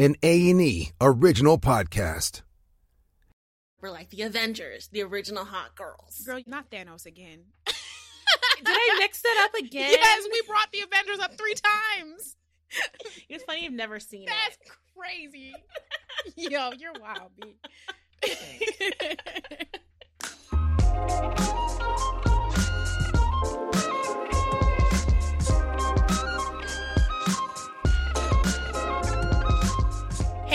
an A&E original podcast. We're like the Avengers, the original hot girls. Girl, not Thanos again. Did I mix that up again? yes, we brought the Avengers up three times. It's funny you've never seen it. That's it. crazy. Yo, you're wild, B.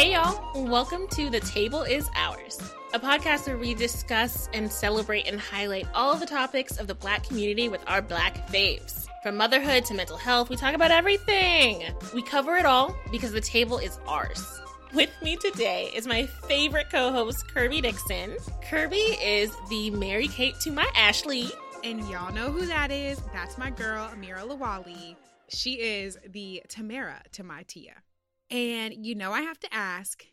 Hey y'all, welcome to The Table is Ours, a podcast where we discuss and celebrate and highlight all the topics of the black community with our black faves. From motherhood to mental health, we talk about everything. We cover it all because the table is ours. With me today is my favorite co-host, Kirby Dixon. Kirby is the Mary Kate to my Ashley. and y'all know who that is. That's my girl, Amira Lawali. She is the Tamera to my Tia. And you know, I have to ask,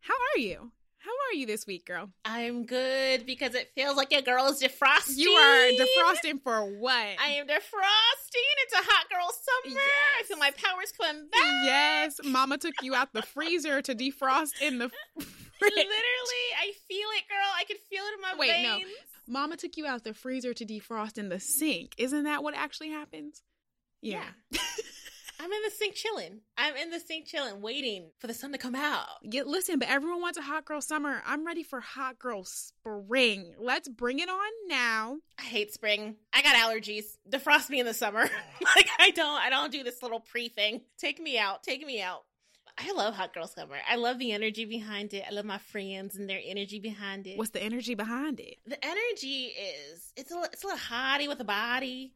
how are you? How are you this week, girl? I'm good because it feels like your girl is defrosting. You are defrosting for what? I am defrosting. It's a hot girl summer. I feel my powers coming back. Yes, mama took you out the freezer to defrost in the fridge. Literally, I feel it, girl. I can feel it in my Wait, no. Mama took you out the freezer to defrost in the sink. Isn't that what actually happens? Yeah. I'm in the sink chilling. I'm in the sink chilling, waiting for the sun to come out. Get listen, but everyone wants a hot girl summer. I'm ready for hot girl spring. Let's bring it on now. I hate spring. I got allergies. Defrost me in the summer. like I don't. I don't do this little pre thing. Take me out. Take me out. I love hot girl summer. I love the energy behind it. I love my friends and their energy behind it. What's the energy behind it? the energy is it's a it's a little hottie with a body.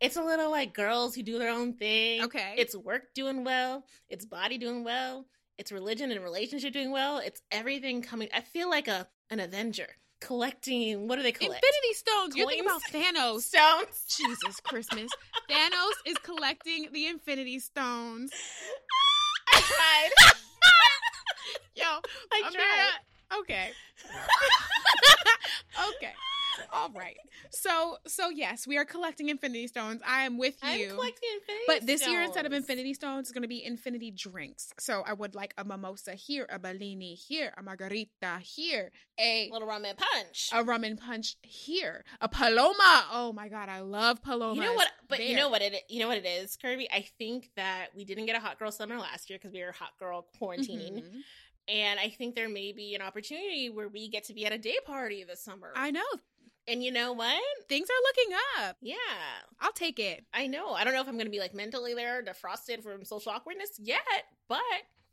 It's a little like girls who do their own thing. Okay. It's work doing well. It's body doing well. It's religion and relationship doing well. It's everything coming. I feel like a an Avenger collecting. What do they collect? Infinity Stones. You're thinking about Thanos. stones. Jesus Christmas. Thanos is collecting the Infinity Stones. Tried. Yo, I Amira- tried. Okay. okay. All right. So so yes, we are collecting Infinity Stones. I am with I'm you. collecting infinity. But this year, instead of. Infinity Stones, it's going to be Infinity Drinks. So I would like a mimosa here, a Bellini here, a margarita here, a little rum and punch. a rum and punch here, a Paloma. Oh my god, I love Paloma. You know what? But you know what it. You know what it is, Kirby. I think that we didn't get a hot girl summer last year because we were hot girl quarantining, Mm-hmm. and I think there may be an opportunity where we get to be at a day party this summer. I know and you know what? things are looking up. Yeah, I'll take it. I know. I don't know if I'm going to be like mentally there, defrosted from social awkwardness yet, but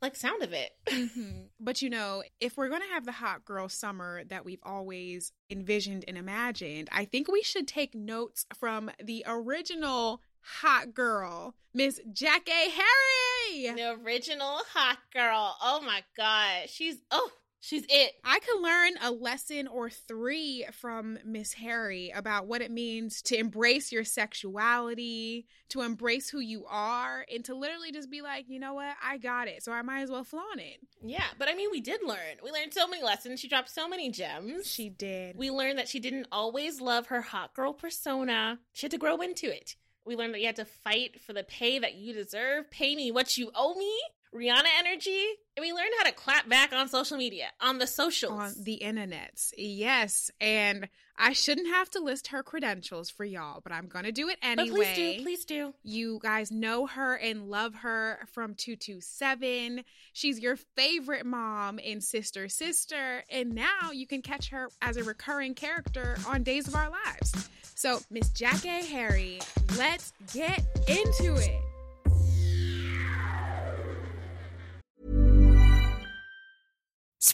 like sound of it. Mhm. But you know, if we're going to have the hot girl summer that we've always envisioned and imagined, I think we should take notes from the original hot girl, Miss Jackée Harry. the original hot girl. Oh my god, she's oh, she's it. I could learn a lesson or three from Miss Harry about what it means to embrace your sexuality, to embrace who you are, and to literally just be like, you know what, I got it, so I might as well flaunt it. Yeah, but I mean, we did learn. We learned so many lessons. She dropped so many gems. She did. We learned that she didn't always love her hot girl persona. She had to grow into it. We learned that you had to fight for the pay that you deserve. Pay me what you owe me. Rihanna energy. And we learned how to clap back on social media, on the socials. on the internets. Yes, and I shouldn't have to list her credentials for y'all, but I'm gonna do it but anyway. please do, please do. You guys know her and love her from 227. She's your favorite mom in Sister Sister, and now you can catch her as a recurring character on Days of Our Lives. So, Miss Jackée Harry, let's get into it.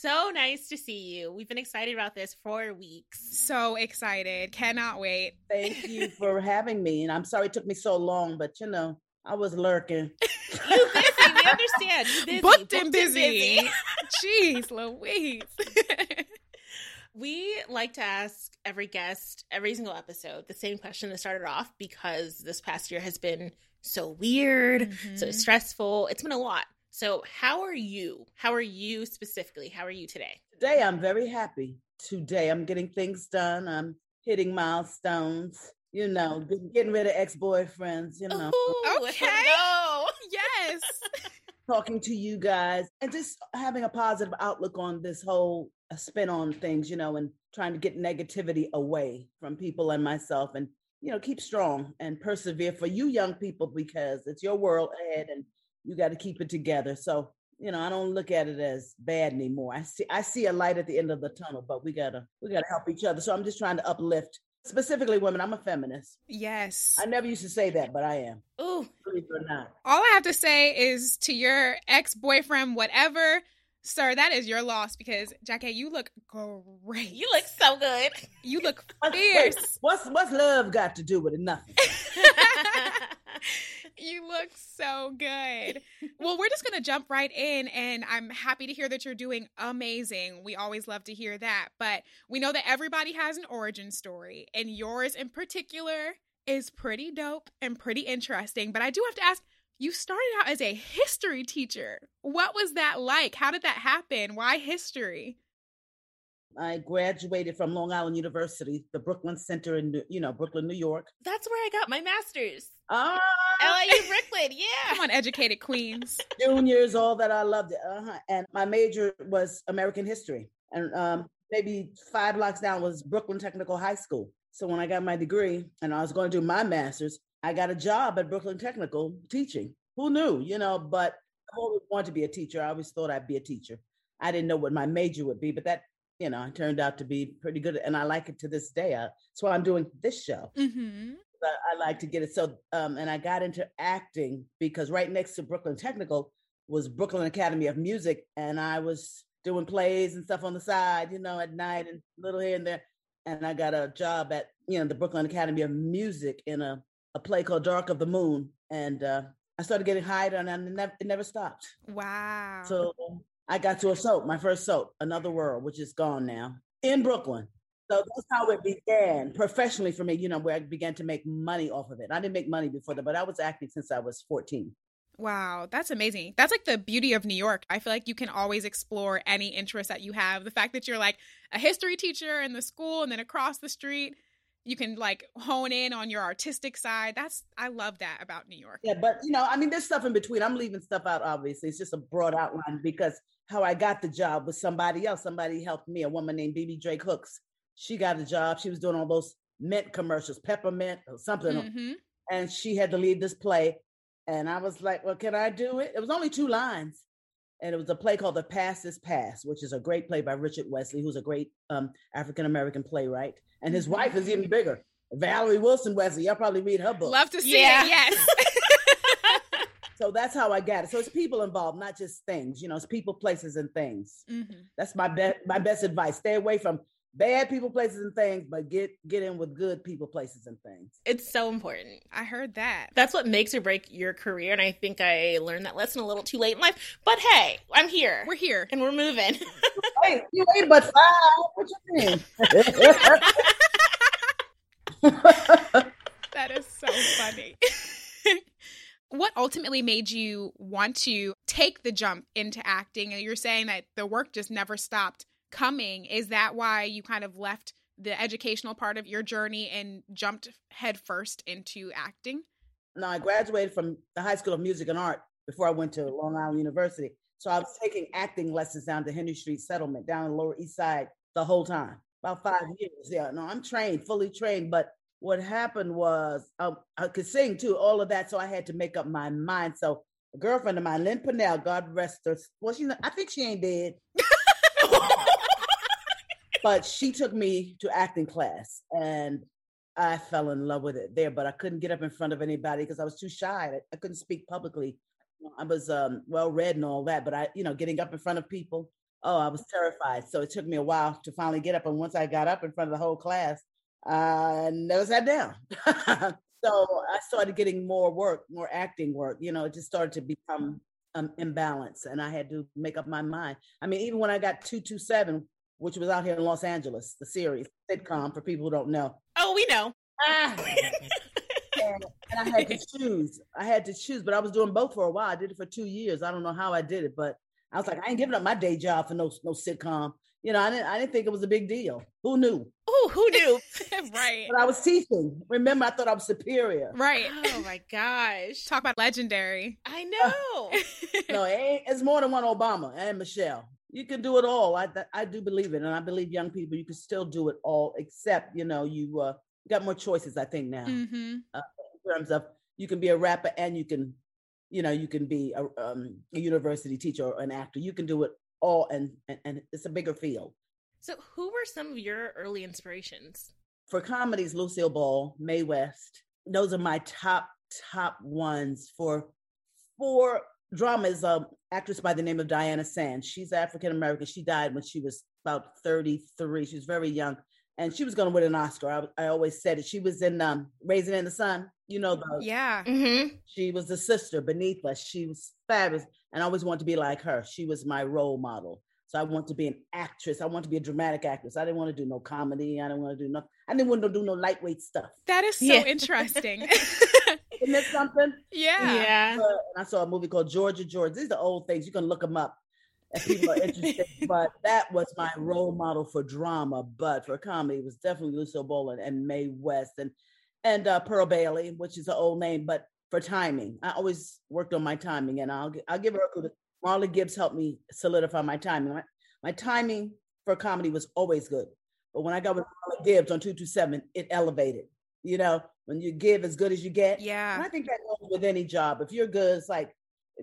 so nice to see you. We've been excited about this for weeks. So excited. Cannot wait. Thank you for having me. And I'm sorry it took me so long, but you know, I was lurking. You busy, we understand. You busy. Booked and busy. Jeez Louise. We like to ask every guest, every single episode, the same question to start it off because this past year has been so weird, mm-hmm. so stressful. It's been a lot. So, how are you? How are you specifically? How are you today? Today, I'm very happy. Today, I'm getting things done. I'm hitting milestones. You know, getting rid of ex boyfriends. You know. Ooh, okay. Yes. Talking to you guys and just having a positive outlook on this whole uh, spin on things. You know, and trying to get negativity away from people and myself, and you know, keep strong and persevere for you young people because it's your world ahead and you got to keep it together. So, you know, I don't look at it as bad anymore. I see I see a light at the end of the tunnel, but we gotta we gotta help each other. So I'm just trying to uplift specifically women. I'm a feminist. Yes. I never used to say that, but I am. Ooh. Believe it or not. All I have to say is to your ex-boyfriend, whatever, sir, that is your loss because Jackie, you look great. You look so good. You look fierce. What's what's love got to do with it? Nothing. you look so good. Well, we're just going to jump right in, and I'm happy to hear that you're doing amazing. We always love to hear that. But we know that everybody has an origin story, and yours in particular is pretty dope and pretty interesting. But I do have to ask you started out as a history teacher. What was that like? How did that happen? Why history? I graduated from Long Island University, the Brooklyn Center in, you know, Brooklyn, New York. That's where I got my master's. Ah, LIU Brooklyn, yeah. Come on, educated queens. Juniors, all that I loved it. Uh-huh. And my major was American history. And um, maybe five blocks down was Brooklyn Technical High School. So when I got my degree and I was going to do my master's, I got a job at Brooklyn Technical teaching. Who knew, you know, but I always wanted to be a teacher. I always thought I'd be a teacher. I didn't know what my major would be, but that you know, it turned out to be pretty good, and I like it to this day. Uh, that's why I'm doing this show. Mm-hmm. I, I, like to get it so, um, and I got into acting because right next to Brooklyn Technical was Brooklyn Academy of Music, and I was doing plays and stuff on the side, you know, at night and little here and there. And I got a job at you know the Brooklyn Academy of Music in a a play called Dark of the Moon, and uh, I started getting hired, and it never, it never stopped. Wow! So I got to a soap, my first soap, Another World, which is gone now, in Brooklyn. So that's how it began professionally for me, you know, where I began to make money off of it. I didn't make money before that, but I was acting since I was 14. Wow, that's amazing. That's like the beauty of New York. I feel like you can always explore any interest that you have. The fact that you're like a history teacher in the school and then across the street, you can like hone in on your artistic side. That's I love that about New York. Yeah, but you know, I mean, there's stuff in between. I'm leaving stuff out. Obviously, it's just a broad outline because how I got the job was somebody else. Somebody helped me. A woman named Bebe Drake Hooks. She got a job. She was doing all those mint commercials, peppermint or something, mm-hmm. and she had to lead this play. And I was like, "Well, can I do it?" It was only two lines, and it was a play called The Past is Past, which is a great play by Richard Wesley, who's a great um, African American playwright, and his wife is even bigger, Valerie Wilson Wesley. Y'all probably read her book. Love to see yeah. it. Yes. so that's how I got it. So it's people involved, not just things. You know, it's people, places, and things. Mm-hmm. That's my best my best advice. Stay away from bad people, places, and things, but get get in with good people, places, and things. It's so important. I heard that. That's what makes or break your career, and I think I learned that lesson a little too late in life. But hey, I'm here. We're here, and we're moving. hey, you ain't but five. What you mean? that is so funny. what ultimately made you want to take the jump into acting? And you're saying that the work just never stopped coming. Is that why you kind of left the educational part of your journey and jumped headfirst into acting? No, I graduated from the High School of Music and Art before I went to Long Island University. So I was taking acting lessons down to Henry Street Settlement down in the Lower East Side the whole time, about five years. Yeah, no, I'm trained, fully trained. But what happened was um, I could sing too, all of that. So I had to make up my mind. So a girlfriend of mine, Lynn Pinnell, God rest her. Well, she, I think she ain't dead. but she took me to acting class and I fell in love with it there, but I couldn't get up in front of anybody because I was too shy. I, I couldn't speak publicly. I was um, well read and all that, but I, you know, getting up in front of people, oh, I was terrified. So it took me a while to finally get up. And once I got up in front of the whole class, I never sat down. so I started getting more work, more acting work. You know, it just started to become um, imbalance, and I had to make up my mind. I mean, even when I got two two seven, which was out here in Los Angeles, the series sitcom for people who don't know. Oh, we know. Ah. and, and I had to choose. I had to choose, but I was doing both for a while. I did it for two years. I don't know how I did it, but I was like, I ain't giving up my day job for no no sitcom. You know, I didn't I didn't think it was a big deal. Who knew? Oh, who knew? right. But I was teaching. Remember, I thought I was superior. Right. oh my gosh. Talk about legendary. I know. No, it ain't, it's more than one Obama and Michelle. You can do it all. I I do believe it, and I believe young people you can still do it all, except you know you uh, got more choices. I think now hmm in terms of you can be a rapper and you can, you know, you can be a, um, a university teacher or an actor. You can do it all, and, and and it's a bigger field. so, who were some of your early inspirations? For comedies, Lucille Ball, Mae West, those are my top top ones. For for drama is an actress by the name of Diana Sands. She's African American. She died when she was about thirty three. She was very young. And she was going to win an Oscar. I, I always said it. She was in um, Raisin in the Sun. You know the Yeah. Mm-hmm. She was the sister beneath us. She was fabulous. And I always wanted to be like her. She was my role model. So I want to be an actress. I want to be a dramatic actress. I didn't want to do no comedy. I didn't want to do nothing. I didn't want to do no lightweight stuff. That is so Yeah. interesting. Isn't that something? yeah. Yeah. And I saw a movie called Georgia George. These are old things. You can look them up if people are interested. but that was my role model for drama. But for comedy, it was definitely Lucille Ball and, and Mae West and and uh, Pearl Bailey, which is an old name. But for timing, I always worked on my timing, and I'll I'll give her a kudos. Marla Gibbs helped me solidify my timing. My, my timing for comedy was always good, but when I got with Marla Gibbs on two two seven, it elevated. You know, when you give as good as you get. And Yeah. I think that goes with any job. If you're good, it's like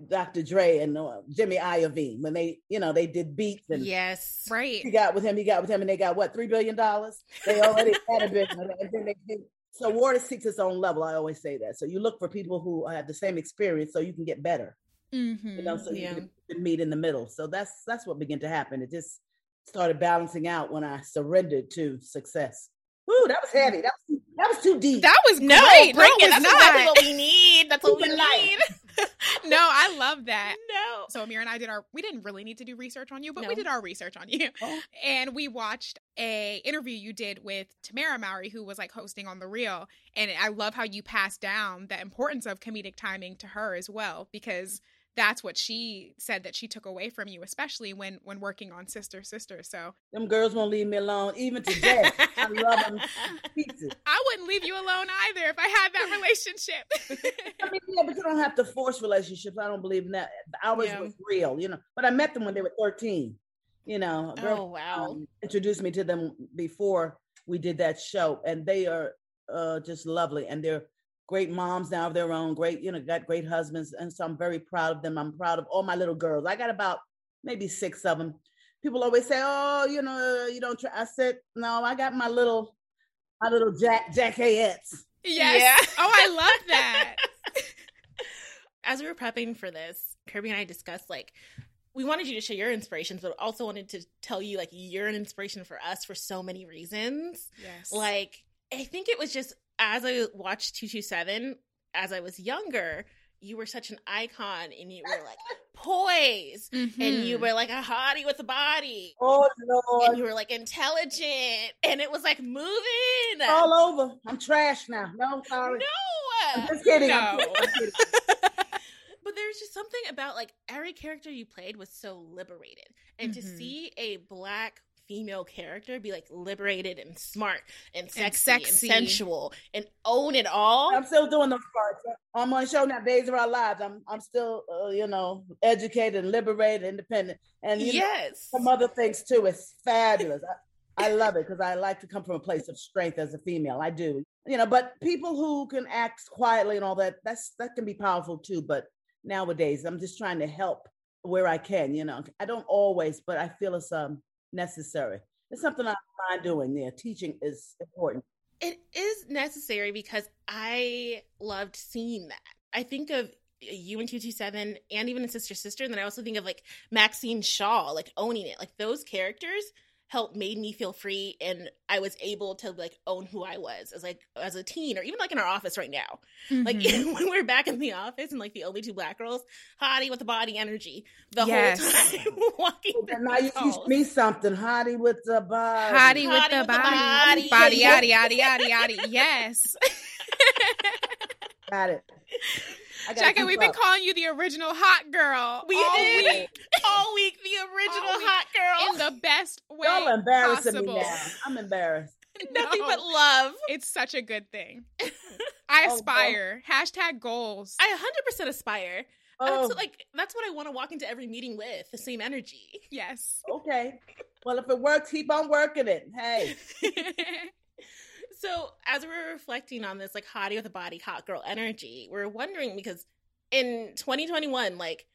Dr. Dre and uh, Jimmy Iovine when they, you know, they did beats and Yes. Right. he got with him, he got with him, and they got what three billion dollars. They already had a billion, and then they did. So water seeks its own level. I always say that. So you look for people who have the same experience, so you can get better. Mm-hmm. You know, so Yeah. you can meet in the middle. So that's that's what began to happen. It just started balancing out when I surrendered to success. Woo, that was heavy. That was that was too deep. That was No, great. bring no, it. it That's not. exactly what we need. That's what we Keep it light. need. no, I love that. no. So Amir and I did our we didn't really need to do research on you, but No. we did our research on you. Oh. And we watched a interview you did with Tamera Mowry, who was like hosting on the real. And I love how you passed down the importance of comedic timing to her as well, because that's what she said that she took away from you, especially when when working on Sister Sister. So Them girls won't leave me alone, even today. I love them pieces. I wouldn't leave you alone either if I had that relationship. I mean, yeah, but you don't have to force relationships. I don't believe in that. Ours Yeah. was real, you know. But I met them when they were 13. You know, a girl Oh wow. um, introduced me to them before we did that show, and they are uh, just lovely, and they're great moms now of their own. Great, you know, got great husbands, and so I'm very proud of them. I'm proud of all my little girls. I got about maybe six of them. People always say, "Oh, you know, you don't try." I said, "No, I got my little, my little Jack Jack Hayettes." yes. Yeah. Oh, I love that. As we were prepping for this, Kirby and I discussed like we wanted you to share your inspirations, but also wanted to tell you like you're an inspiration for us for so many reasons. yes. Like I think it was just as I watched 227 as I was younger, you were such an icon and you were like poised and you Mhm. were like a hottie with a body. Oh And you were like intelligent and it was like moving. all over. I'm trash now. No, sorry. I'm no. just kidding. I'm No. kidding. I'm kidding. but there's just something about like every character you played was so liberated. And to Mhm. see a black female character be like liberated and smart and sexy and, sexy. sensual and own it all. I'm still doing those parts. I'm on show now, Days of Our Lives. I'm I'm still, uh, you know, educated, and liberated, independent, and you know, yes. some other things too. It's fabulous. I, I love it because I like to come from a place of strength as a female. I do, you know. But people who can act quietly and all that, that's that can be powerful too. But nowadays, I'm just trying to help where I can. You know, I don't always, but I feel it's um necessary. It's something I mind doing. there. teaching is important. It is necessary because I loved seeing that. I think of you and 227 and even in Sister Sister. And then I also think of like Maxine Shaw, like owning it. Like those characters helped made me feel free and I was able to like own who I was as like as a teen or even like in our office right now. Mm-hmm. Like when we're back in the office and like the only two black girls, hottie with the body energy the Yes. whole time walking. Well, now you teach me something, hottie with the body. Hottie with the with the body. body. Body, yaddy, yaddy, yaddy, yaddy. Yes. Got it. Jackie, we've been up. calling you the original hot girl. We all did week all week the original week. hot girl. in the best way Y'all embarrassing possible. me now. I'm embarrassed. Nothing No. but love. It's such a good thing. I Oh, aspire. Hashtag goals. I 100% aspire. Oh, That's like that's what I want to walk into every meeting with, the same energy. yes. okay. Well, if it works, keep on working it. Hey, So as we're reflecting on this like hottie with a body, hot girl energy, we are wondering because in 2021, like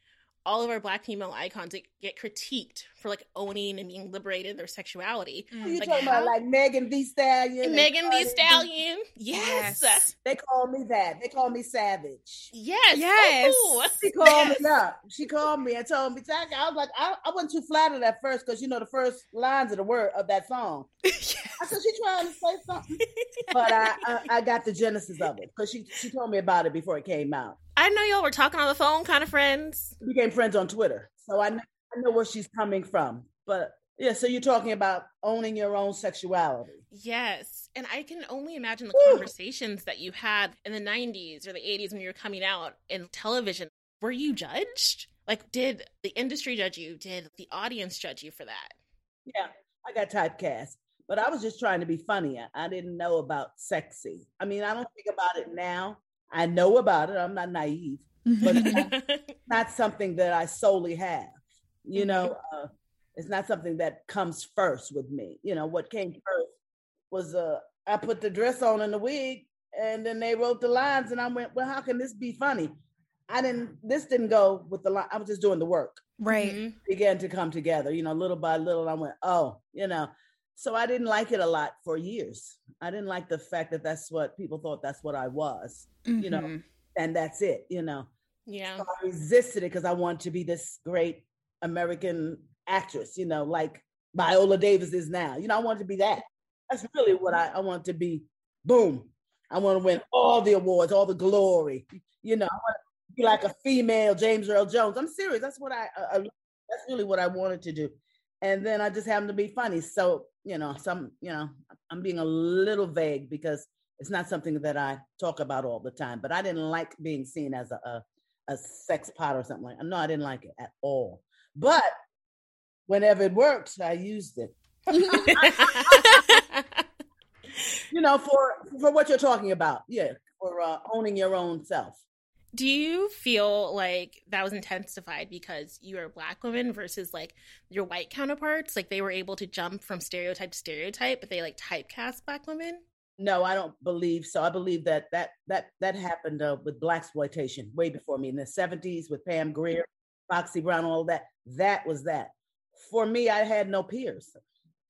all of our black female icons get- get critiqued for like owning and being liberated in their sexuality. Mm. you Like talking how- about? Like Megan Thee Stallion. Megan Cardi Thee Stallion. Yes. Yes. They call me that. They call me savage. Yes. Yes. Ooh. She called Yes. me up. She called me and told me, Jackie, I was like, I, I wasn't too flattered at first because you know the first lines of the word of that song. I said, she trying to say something. But I, I, I got the genesis of it because she, she told me about it before it came out. I know y'all were talking on the phone, kind of friends. We became friends on Twitter. So I know, I know where she's coming from. But yeah, so you're talking about owning your own sexuality. Yes. And I can only imagine the Woo. conversations that you had in the 90s or the 80s when you were coming out in television. Were you judged? Like, did the industry judge you? Did the audience judge you for that? Yeah, I got typecast. But I was just trying to be funny. I- I didn't know about sexy. I mean, I don't think about it now. I know about it. I'm not naive. But it's not something that I solely have. You know, uh, it's not something that comes first with me. You know, what came first was uh, I put the dress on and the wig, and then they wrote the lines, and I went, "Well, how can this be funny?" I didn't. This didn't go with the line. I was just doing the work. right. Mhm. Began to come together. You know, little by little. I went, "Oh, you know." So I didn't like it a lot for years. I didn't like the fact that that's what people thought that's what I was, you know, Mhm. and that's it. You know. Yeah. So I resisted it because I wanted to be this great American actress, you know, like Viola Davis is now. You know, I wanted to be that. That's really what I, I want to be. Boom. I want to win all the awards, all the glory. You know, I want to be like a female James Earl Jones. I'm serious. That's what I, I, I that's really what I wanted to do. And then I just happened to be funny. So, you know, some, you know, I'm being a little vague because it's not something that I talk about all the time. But I didn't like being seen as a, a a sex pot or something like no i didn't like it at all. But whenever it worked i used it. You know for for what you're talking about. Yeah for uh, owning your own self Do you feel like that was intensified because you are a black woman versus like your white counterparts? Like they were able to jump from stereotype to stereotype, but they like typecast black women? no i don't believe so i believe that that that that happened uh, with blaxploitation way before me in the 70s with pam grier foxy brown all that that was that for me i had no peers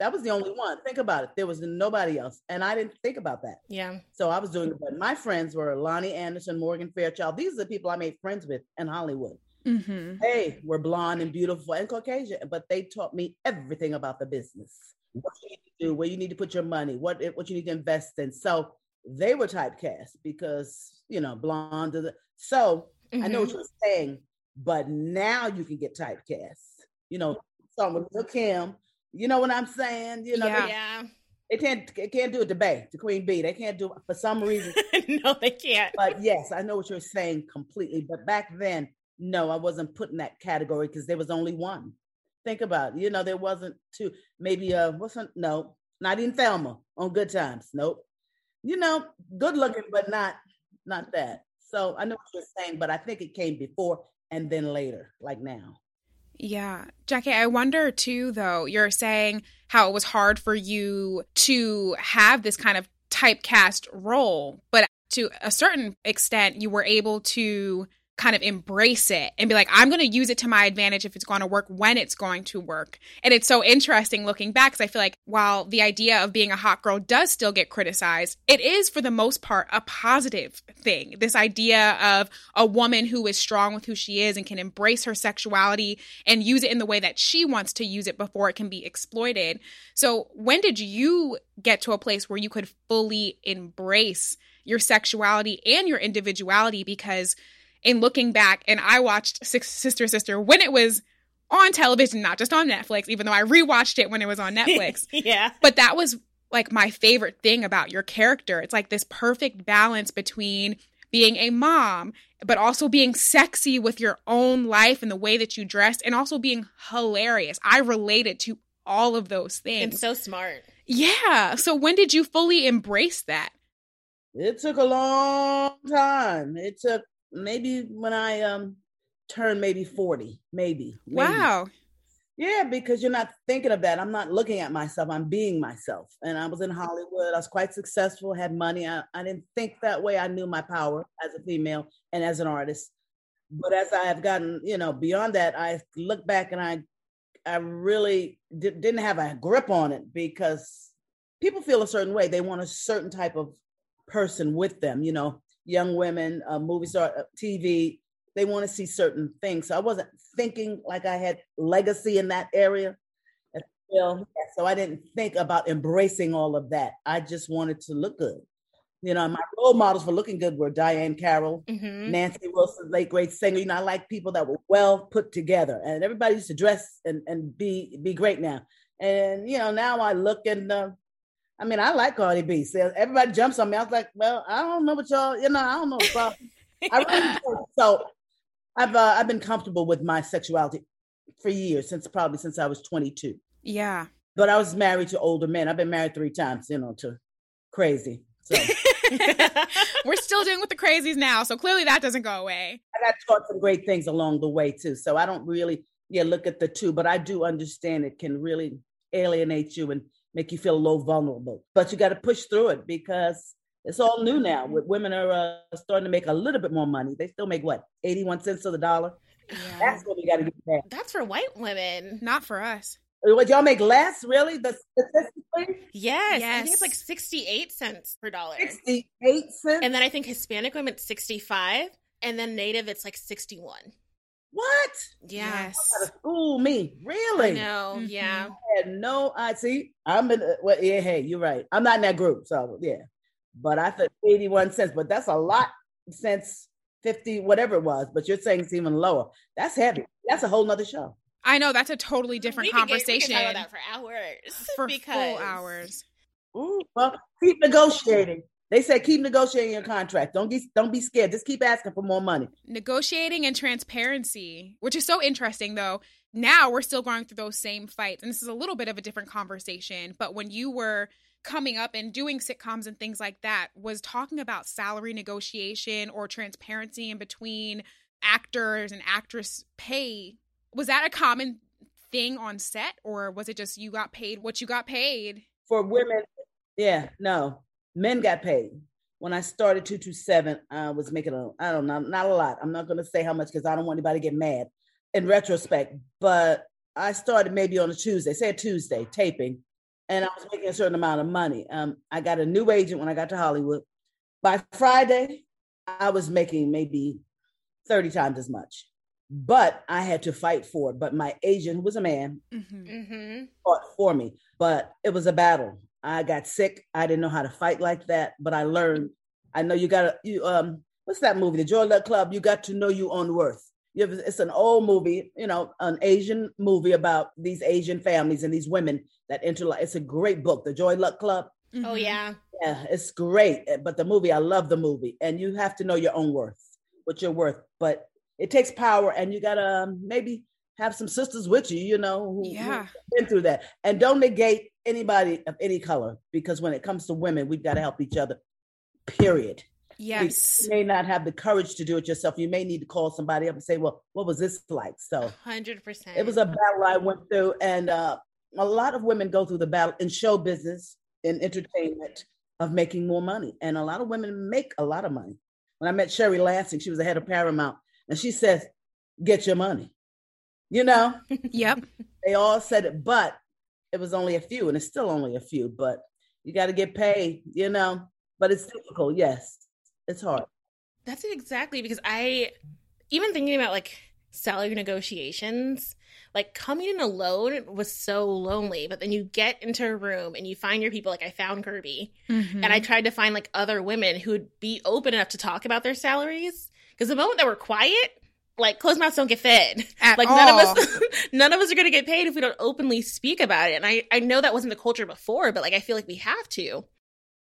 that was the only one think about it there was nobody else and i didn't think about that Yeah. So I was doing it, but my friends were Loni Anderson, Morgan Fairchild. These are the people I made friends with in Hollywood. Mhm. They were blonde and beautiful and Caucasian, but they taught me everything about the business. What you need to do, where you need to put your money, what what you need to invest in. So they were typecast because you know blonde. So I know what Mhm. you're saying, but now you can get typecast. You know, starting with Lil Kim. You know what I'm saying? You know, Yeah. they, Yeah. they can't they can't do it to Bey, to Queen Bey. They can't do it for some reason. no, they can't. but yes, I know what you're saying completely. But back then, no, I wasn't put in that category because there was only one. Think about it. You know, there wasn't two. Maybe uh, what's on, no, not even Thelma on Good Times. Nope. You know, good looking, but not not that. So I know what you're saying, but I think it came before and then later, like now. Yeah. Jackie, I wonder too, though, you're saying how it was hard for you to have this kind of typecast role, but to a certain extent, you were able to kind of embrace it and be like, I'm going to use it to my advantage if it's going to work when it's going to work. And it's so interesting looking back because I feel like while the idea of being a hot girl does still get criticized, it is for the most part a positive thing. This idea of a woman who is strong with who she is and can embrace her sexuality and use it in the way that she wants to use it before it can be exploited. So, when did you get to a place where you could fully embrace your sexuality and your individuality? Because in looking back, and I watched Sister Sister when it was on television, not just on Netflix, even though I rewatched it when it was on Netflix. yeah. But that was like my favorite thing about your character. It's like this perfect balance between being a mom, but also being sexy with your own life and the way that you dress, and also being hilarious. I related to all of those things. And so smart. Yeah. So when did you fully embrace that? It took a long time. It took maybe when I um turn maybe 40, maybe, maybe. Wow. Yeah, because you're not thinking of that. I'm not looking at myself. I'm being myself. And I was in Hollywood. I was quite successful, had money. I, I didn't think that way. I knew my power as a female and as an artist. But as I have gotten, you know, beyond that, I look back and I I really di- didn't have a grip on it because people feel a certain way. They want a certain type of person with them, you know, young women, uh, movie star, uh, TV, they want to see certain things. So I wasn't thinking like I had legacy in that area. Well, so I didn't think about embracing all of that. I just wanted to look good. You know, my role models for looking good were Diahann Carroll, mm-hmm. Nancy Wilson, late great singer. You know, I like people that were well put together, and everybody used to dress and, and be be great now. And you know, now I look and uh, I mean, I like Cardi B. So everybody jumps on me. I was like, well, I don't know what y'all, you know, I don't know. About. I really so I've uh, I've been comfortable with my sexuality for years since probably since I was 22. Yeah. But I was married to older men. I've been married three times, you know, to crazy. So we're still dealing with the crazies now. So clearly that doesn't go away. I got taught some great things along the way too. So I don't really, yeah, look at the two, but I do understand it can really alienate you and make you feel a little vulnerable. But you got to push through it because it's all new now. Women are uh, starting to make a little bit more money. They still make what, 81 cents to the dollar? Yeah. That's what we got to get back. That's for white women. Not for us. What y'all make less? Really? The statistically? Yes, yes. I think it's like sixty-eight cents per dollar. Sixty-eight cents. And then I think Hispanic women sixty-five, and then Native it's like sixty-one. What? Yes. School me, really? No. Mm-hmm. Yeah. I had no. I see. I'm in. Well, yeah. Hey, you're right. I'm not in that group, so yeah. But I thought eighty-one cents, but that's a lot since fifty, whatever it was. But you're saying it's even lower. That's heavy. That's a whole nother show. I know that's a totally different we conversation. Get, we can talk about that for hours. For because... full hours. Ooh, well, keep negotiating. They said keep negotiating your contract. Don't be don't be scared. Just keep asking for more money. Negotiating and transparency, which is so interesting though. Now we're still going through those same fights, and this is a little bit of a different conversation. But when you were coming up and doing sitcoms and things like that, was talking about salary negotiation or transparency in between actors and actress pay was that a common thing on set or was it just you got paid what you got paid for women yeah no men got paid when i started 227 i was making a i don't know not a lot i'm not going to say how much because i don't want anybody to get mad in retrospect but i started maybe on a tuesday say a tuesday taping and i was making a certain amount of money um, i got a new agent when i got to hollywood by friday i was making maybe 30 times as much but I had to fight for it. But my agent, who was a man, mm-hmm. mm-hmm. fought for me. But it was a battle. I got sick. I didn't know how to fight like that, but I learned. I know you got to you um what's that movie, The Joy Luck Club? You got to know your own worth. You have, it's an old movie, you know, an Asian movie about these Asian families and these women that enter. It's a great book, The Joy Luck Club. Mm-hmm. Oh yeah, yeah, it's great. But the movie, I love the movie, and you have to know your own worth, what you're worth. But it takes power and you gotta um, maybe have some sisters with you, you know, who, yeah. been through that. And don't negate anybody of any color because when it comes to women, we've got to help each other. Period. Yes. You may not have the courage to do it yourself. You may need to call somebody up and say, Well, what was this like? So hundred percent. It was a battle I went through. And uh, a lot of women go through the battle in show business, in entertainment, of making more money. And a lot of women make a lot of money. When I met Sherry Lansing, she was the head of Paramount And she says, get your money. You know, Yep. they all said it, but it was only a few, and it's still only a few, but you got to get paid, you know. But it's difficult, yes. It's hard. That's it exactly because I even thinking about like salary negotiations, like coming in alone was so lonely. But then you get into a room and you find your people. Like I found Kirby, and I mm-hmm. tried to find like other women who would be open enough to talk about their salaries. Because the moment that we're quiet, like closed mouths don't get fed. At like none of us, none of us are going to get paid if we don't openly speak about it. And I, I know that wasn't the culture before, but like I feel like we have to.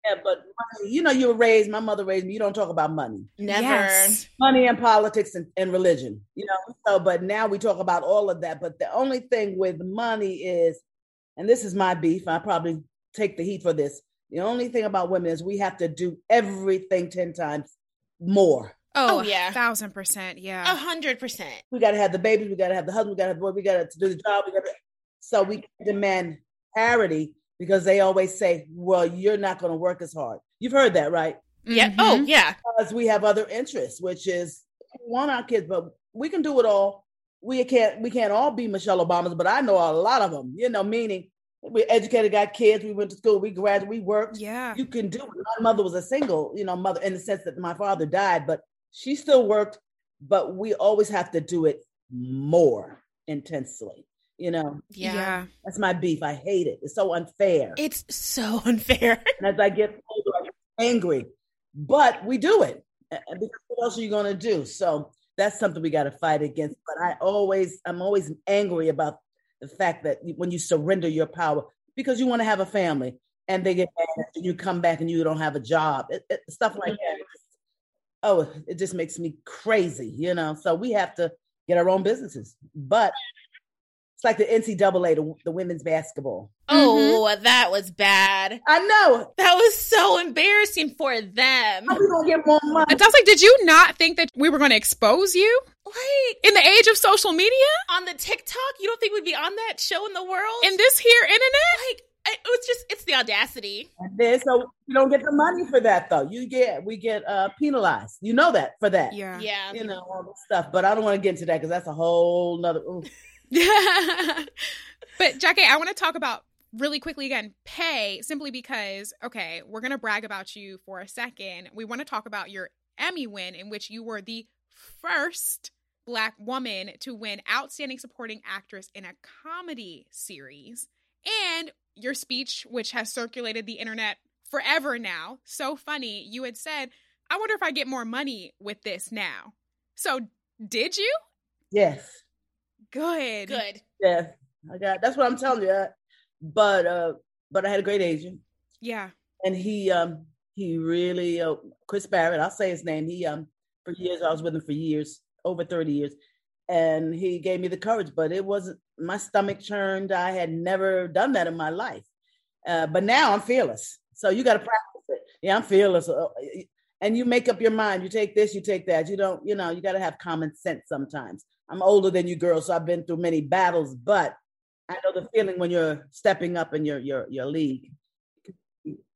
Yeah, but money, you know, you were raised, my mother raised me, you don't talk about money. Never. Yes. Money and politics and, and religion, you know. So, but now we talk about all of that. But the only thing with money is, and this is my beef, I probably take the heat for this. The only thing about women is we have to do everything 10 times more. Oh, Oh, yeah. yeah. Thousand percent. Yeah. A Yeah. hundred percent. We got to have the babies, we got to have the husband, we got to have the boy, we got to do the job. We gotta, so we demand parity because they always say, well, you're not going to work as hard. You've heard that, right? Yeah. Mhm. Oh, yeah. because we have other interests, which is we want our kids, but we can do it all. We can't we can't all be Michelle Obama's, but I know a lot of them. You know, meaning we educated, got kids, we went to school, we graduated, we worked. Yeah. You can do it. My mother was a single, you know, mother in the sense that my father died, but she still worked. But we always have to do it more intensely. You know, Yeah. that's my beef. I hate it. It's so unfair. It's so unfair. And as I get older, I get angry. But we do it. Uh, Because what else are you going to do? So that's something we got to fight against. But I always, I'm always angry about the fact that when you surrender your power, because you want to have a family and they get mad and you come back and you don't have a job, it, it- stuff like that. Mm-hmm. Oh, it just makes me crazy, you know? So we have to get our own businesses. But it's like the NCAA, the, the women's basketball. Oh, mm-hmm. that was bad. I know. That was so embarrassing for them. How we going to get more money? It sounds like, did you not think that we were going to expose you Like in the age of social media on the TikTok, you don't think we'd be on that show in the world? in this here internet? like I- it was just it's the audacity. And then, so you don't get the money for that though. You get we get uh penalized. You know that for that. Yeah. Yeah. You know all this stuff, but I don't want to get into that because that's a whole nother. ooh. but Jackie, I want to talk about really quickly again pay simply because okay, we're going to brag about you for a second. We want to talk about your Emmy win in which you were the first black woman to win outstanding supporting actress in a comedy series and your speech which has circulated the internet forever now. So funny. You had said, "I wonder if I get more money with this now." So, did you? Yes, Good. Good. yes. I got. That's what I'm telling you. But uh, but I had a great agent, Yeah. and he um he really uh, Chris Barrett. I'll say his name. He um for years I was with him for years, over thirty years, and he gave me the courage. But it wasn't my stomach churned. I had never done that in my life. Uh, but now I'm fearless. So you got to practice it. Yeah, I'm fearless. Uh, And you make up your mind. You take this, you take that. You don't, you know, you got to have common sense sometimes. I'm older than you girls, so I've been through many battles, but I know the feeling when you're stepping up in your your your league.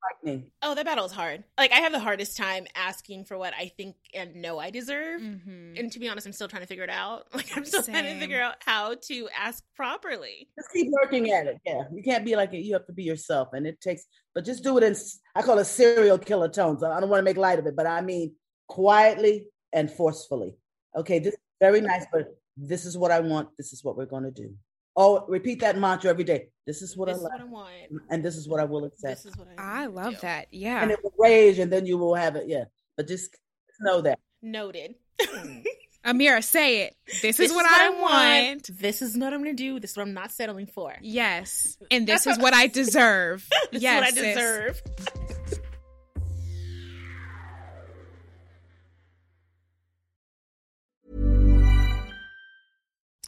Frightening. Oh, that battle is hard. Like I have the hardest time asking for what I think and know I deserve. Mm-hmm. And to be honest, I'm still trying to figure it out. Like I'm still trying to figure out how to ask properly. Just keep working at it. Yeah, you can't be like it. You have to be yourself, and it takes. But just do it in. I call it serial killer tones. I don't want to make light of it, but I mean quietly and forcefully. Okay, this is very nice, but this is what I want. This is what we're going to do. Oh, repeat that mantra every day. This is what this I is like, what I want. and this is what I will accept. This is what I I love do. that. Yeah. and it will rage, and then you will have it. Yeah, but just know that. Noted. Mm. Amira, say it. This, is what, I, want. This is what I'm gonna do. This is what I'm not settling for. Yes. And this is what I deserve. This yes. is what I deserve.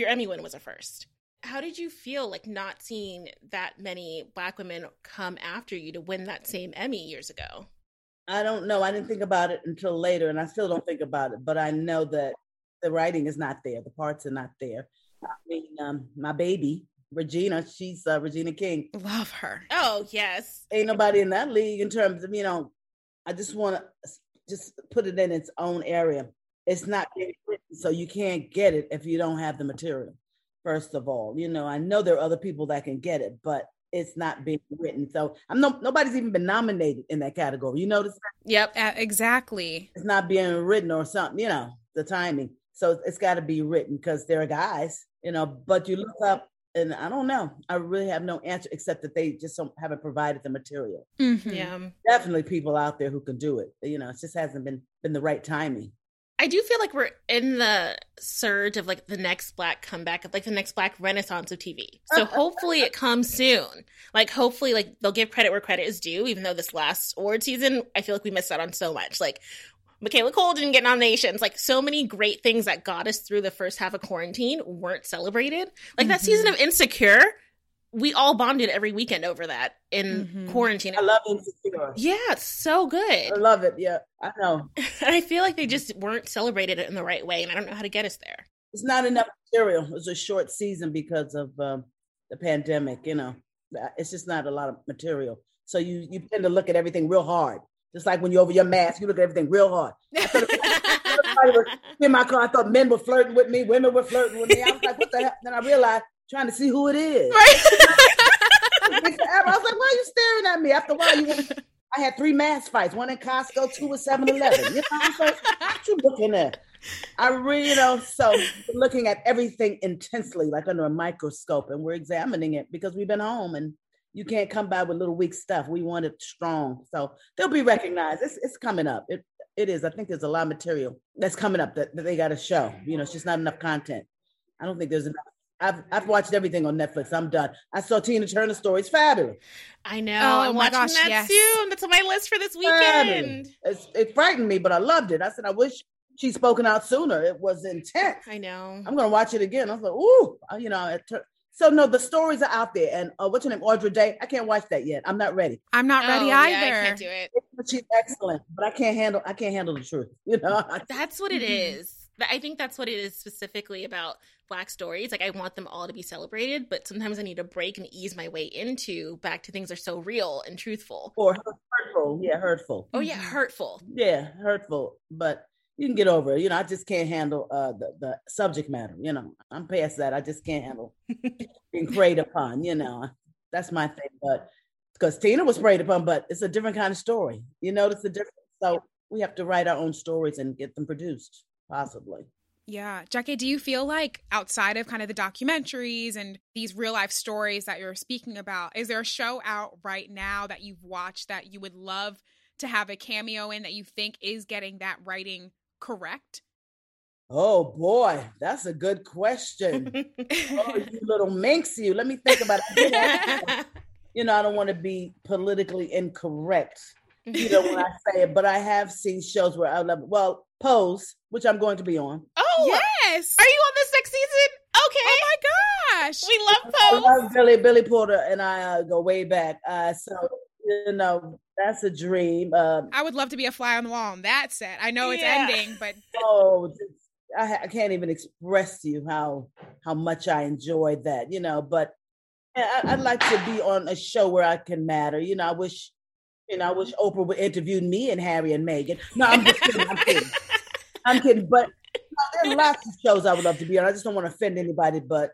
Your Emmy win was a first. How did you feel like not seeing that many black women come after you to win that same Emmy years ago? I don't know. I didn't think about it until later, and I still don't think about it. But I know that the writing is not there. The parts are not there. I mean, um, my baby Regina, she's uh, Regina King. Love her. Oh yes. Ain't nobody in that league in terms of you know. I just want to just put it in its own area. It's not so you can't get it if you don't have the material. First of all, you know, I know there are other people that can get it, but it's not being written. So I'm no nobody's even been nominated in that category. You notice that? Yep, uh, exactly. It's not being written or something, you know, the timing. So it's got to be written because there are guys, you know, but you look up and I don't know. I really have no answer except that they just don't, haven't provided the material. Mm-hmm. Yeah. Definitely people out there who can do it. You know, it just hasn't been been the right timing. I do feel like we're in the surge of like the next black comeback of like the next black renaissance of TV. So hopefully it comes soon. Like hopefully like they'll give credit where credit is due, even though this last award season, I feel like we missed out on so much. Like Michaela Coel didn't get nominations. Like so many great things that got us through the first half of quarantine weren't celebrated. Like that season mm-hmm. of Insecure, we all bonded every weekend over that in Mhm. quarantine. I love Insecure. yeah, it's so good. I love it. Yeah, I know. And I feel like they just weren't celebrated in the right way, and I don't know how to get us there. It's not enough material. It was a short season because of um, the pandemic. You know, it's just not a lot of material. So you you tend to look at everything real hard. Just like when you're over your mask, you look at everything real hard. I was in my car. I thought men were flirting with me, women were flirting with me. I was like, what the hell? Then I realized trying to see who it is. Forever. I was like, why are you staring at me? After a while, you I had three mass fights, one in Costco, two at 7-Eleven. You know, I'm like, what you looking at? I really, you know, so looking at everything intensely, like under a microscope, and we're examining it because we've been home and you can't come by with little weak stuff. We want it strong. So they'll be recognized. It's it's coming up. It it is. I think there's a lot of material that's coming up that, that they gotta show. You know, it's just not enough content. I don't think there's enough. I've I've watched everything on Netflix. I'm done. I saw Tina Turner story. It's fabulous. I know. Oh, I'm my watching gosh, that yes. soon. That's on my list for this weekend. It's, it frightened me, but I loved it. I said, I wish she'd spoken out sooner. It was intense. I know. I'm gonna watch it again. I was like, ooh, uh, you know. It tur- so no, the stories are out there. And uh, what's her name? Andra Day. I can't watch that yet. I'm not ready. I'm not ready Oh, yeah, either. I can't do it. But she's excellent, but I can't handle. I can't handle the truth. You know. That's what it Mhm. is. I think that's what it is specifically about Black stories. Like I want them all to be celebrated, but sometimes I need to break and ease my way into back to things that are so real and truthful. or hurtful. Yeah, hurtful. Oh yeah, hurtful. Yeah, hurtful. But you can get over it. You know, I just can't handle uh, the the subject matter. You know, I'm past that. I just can't handle being preyed upon. You know, that's my thing. But because Tina was preyed upon, but it's a different kind of story. You notice the difference. So we have to write our own stories and get them produced, possibly. Yeah. Jackie, do you feel like outside of kind of the documentaries and these real life stories that you're speaking about, is there a show out right now that you've watched that you would love to have a cameo in that you think is getting that writing correct? Oh boy, that's a good question. oh, you little minx, you. Let me think about it. you know, I don't want to be politically incorrect, you know, when I say it, but I have seen shows where I love. Well, Pose, which I'm going to be on. oh, yes. are you on this next season? Okay. Oh my gosh. we love Pose. I Pose. love Billy Billy Porter and I uh, go way back. Uh, so you know, that's a dream. Um, I would love to be a fly on the wall on that set. I know it's Yeah. ending, but oh, I, I can't even express to you how how much I enjoyed that. You know, but I, I'd like to be on a show where I can matter. You know, I wish. You know, I wish Oprah would interview me and Harry and Meghan. No, I'm just kidding. I'm kidding. I'm kidding. But there are lots of shows I would love to be on. I just don't want to offend anybody. But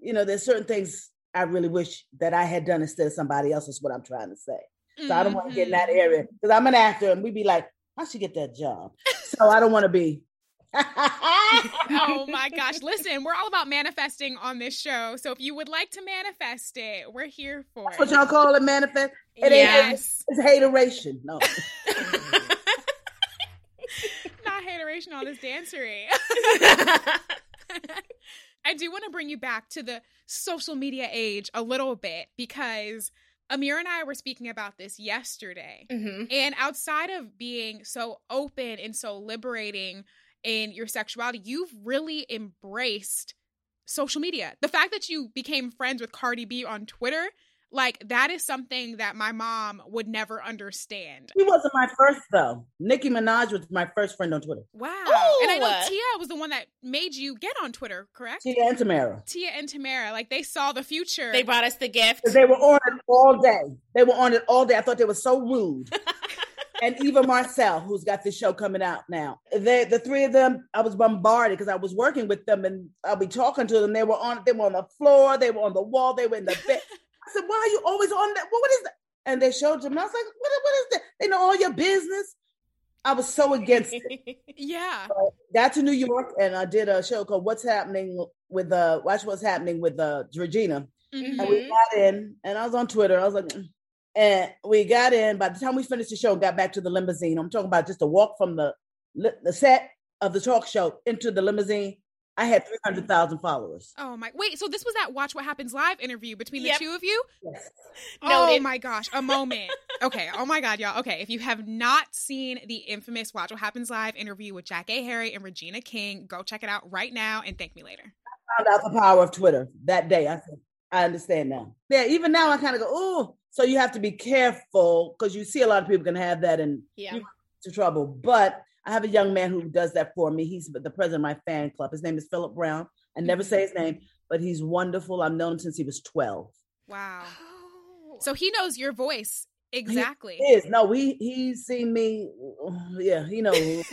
you know, there's certain things I really wish that I had done instead of somebody else. Is what I'm trying to say. So I don't want to get in that mm-hmm. area because I'm an actor and we'd be like, how should get that job? So I don't want to be. oh my gosh. Listen, we're all about manifesting on this show. So if you would like to manifest it, we're here for That's it. what y'all call it, manifest. It Yes. ain't it's hateration. No. Not hateration on this dancery. I do want to bring you back to the social media age a little bit because Amir and I were speaking about this yesterday. hmm And outside of being so open and so liberating in your sexuality, you've really embraced social media. The fact that you became friends with Cardi B on Twitter, like that is something that my mom would never understand. He wasn't my first though. Nicki Minaj was my first friend on Twitter. Wow. Ooh. And I know Tia was the one that made you get on Twitter, correct? Tia and Tamera. Tia and Tamera, like they saw the future. They brought us the gift. They were on it all day. They were on it all day. I thought they were so rude. and Eva Marcille, who's got this show coming out now. They, the three of them, I was bombarded because I was working with them and I'll be talking to them. They were on, they were on the floor, they were on the wall, they were in the bed. I said, "Why are you always on that? What, what is that?" And they showed him. And I was like, "What? What is that? They know all your business." I was so against it. yeah. Got to New York and I did a show called "What's Happening with uh, Watch What's Happening with uh, Regina." Mhm. And we got in, and I was on Twitter. I was like, "Mm." and we got in. By the time we finished the show, got back to the limousine. I'm talking about just a walk from the the set of the talk show into the limousine. I had 300,000 followers. Oh my wait, so this was that Watch What Happens Live interview between the Yep. two of you? Yes. Oh Noted. my gosh, a moment. okay, oh my god, y'all. Okay, if you have not seen the infamous Watch What Happens Live interview with Jackée Harry and Regina King, go check it out right now and thank me later. Found out the power of Twitter that day. I said, I understand now. Yeah, even now I kind of go, oh, so you have to be careful because you see a lot of people can have that and Yeah. you to trouble. But I have a young man who does that for me. He's the president of my fan club. His name is Philip Brown. I never say his name, but he's wonderful. I've known him since he was 12. Wow. Oh. So he knows your voice exactly. He is. No, we he's seen me. Yeah, he knows.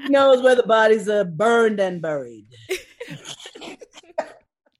he knows where the bodies are burned and buried.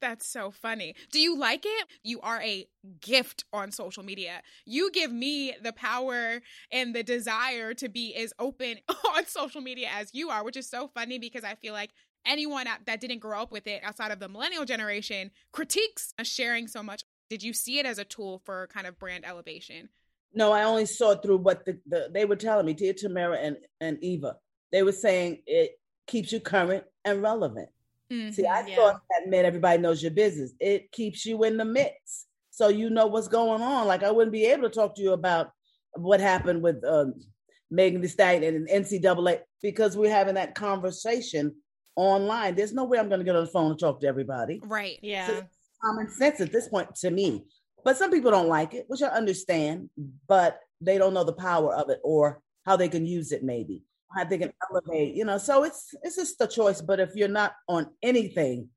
That's so funny. Do you like it? You are a gift on social media. You give me the power and the desire to be as open on social media as you are, which is so funny because I feel like anyone that didn't grow up with it outside of the millennial generation critiques sharing so much. Did you see it as a tool for kind of brand elevation? No, I only saw it through what the, the they were telling me, Tia Tamera and, and Eva. They were saying it keeps you current and relevant. See, I Mhm. Yeah. thought that meant everybody knows your business. It keeps you in the mix. So you know what's going on. Like I wouldn't be able to talk to you about what happened with um, Megan Thee Stallion and NCAA because we're having that conversation online. There's no way I'm going to get on the phone and talk to everybody. right. Yeah. So common sense at this point to me. But some people don't like it, which I understand, but they don't know the power of it or how they can use it maybe. How they can elevate, you know. So it's it's just a choice. But if you're not on anything,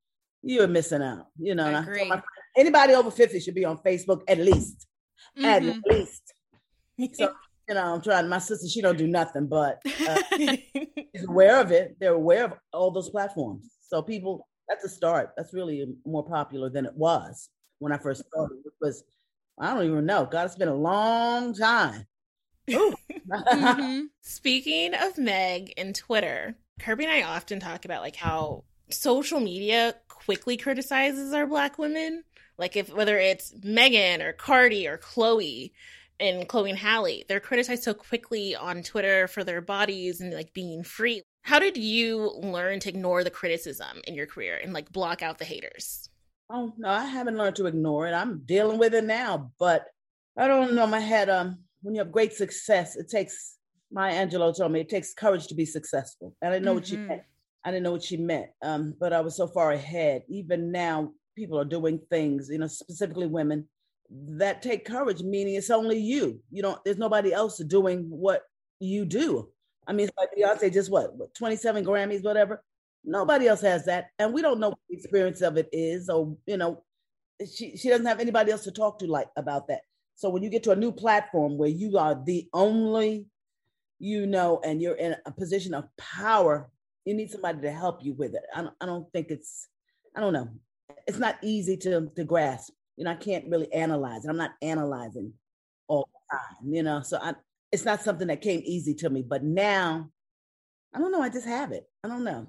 you're missing out. You know, I And I tell agree. my- anybody over 50 should be on Facebook at least. At Mhm. least. So, you know, I'm trying my sister, she don't do nothing, but uh, is aware of it. They're aware of all those platforms. So people, that's a start. That's really more popular than it was when I first started. It was, I don't even know. God, it's been a long time. Ooh. Mhm. Speaking of Meg and Twitter, Kirby and I often talk about like how social media quickly criticizes our black women. Like if whether it's Megan or Cardi or Chloe and Chloe and Halle, they're criticized so quickly on Twitter for their bodies and like being free. How did you learn to ignore the criticism in your career and like block out the haters? oh no, I haven't learned to ignore it. I'm dealing with it now, but I don't know. My head, um, when you have great success, it takes Maya Angelou told me it takes courage to be successful. And I didn't know what she Mhm. meant. I didn't know what she meant. Um, but I was so far ahead. Even now, people are doing things, you know, specifically women that take courage, meaning it's only you. You don't, there's nobody else doing what you do. I mean, it's like Beyonce just what, what 27 Grammys, whatever. Nobody else has that. And we don't know what the experience of it is, or you know, she she doesn't have anybody else to talk to like about that. So when you get to a new platform where you are the only, you know, and you're in a position of power, you need somebody to help you with it. I don't, I don't think it's, I don't know, it's not easy to to grasp. You know, I can't really analyze it. I'm not analyzing all the time, you know. So I, it's not something that came easy to me. But now, I don't know. I just have it. I don't know,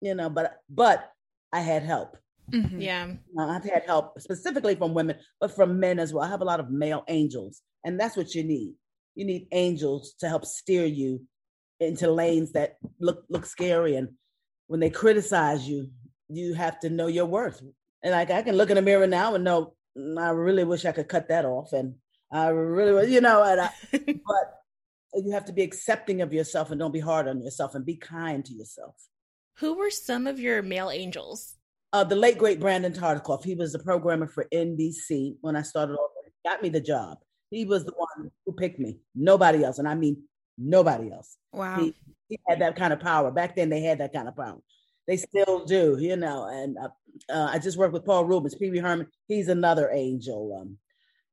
you know. But but I had help. Mm-hmm. Yeah, I've had help specifically from women, but from men as well. I have a lot of male angels, and that's what you need. You need angels to help steer you into lanes that look look scary. And when they criticize you, you have to know your worth. And like I can look in the mirror now and know mm, I really wish I could cut that off, and I really, you know, and I, but you have to be accepting of yourself and don't be hard on yourself and be kind to yourself. Who were some of your male angels? Uh, the late great Brandon Tartikoff. He was the programmer for NBC when I started off. Got me the job. He was the one who picked me. Nobody else, and I mean nobody else. Wow. He, he had that kind of power. Back then, they had that kind of power. They still do, you know. And uh, uh, I just worked with Paul Reubens, Pee Wee Herman. He's another angel. Um,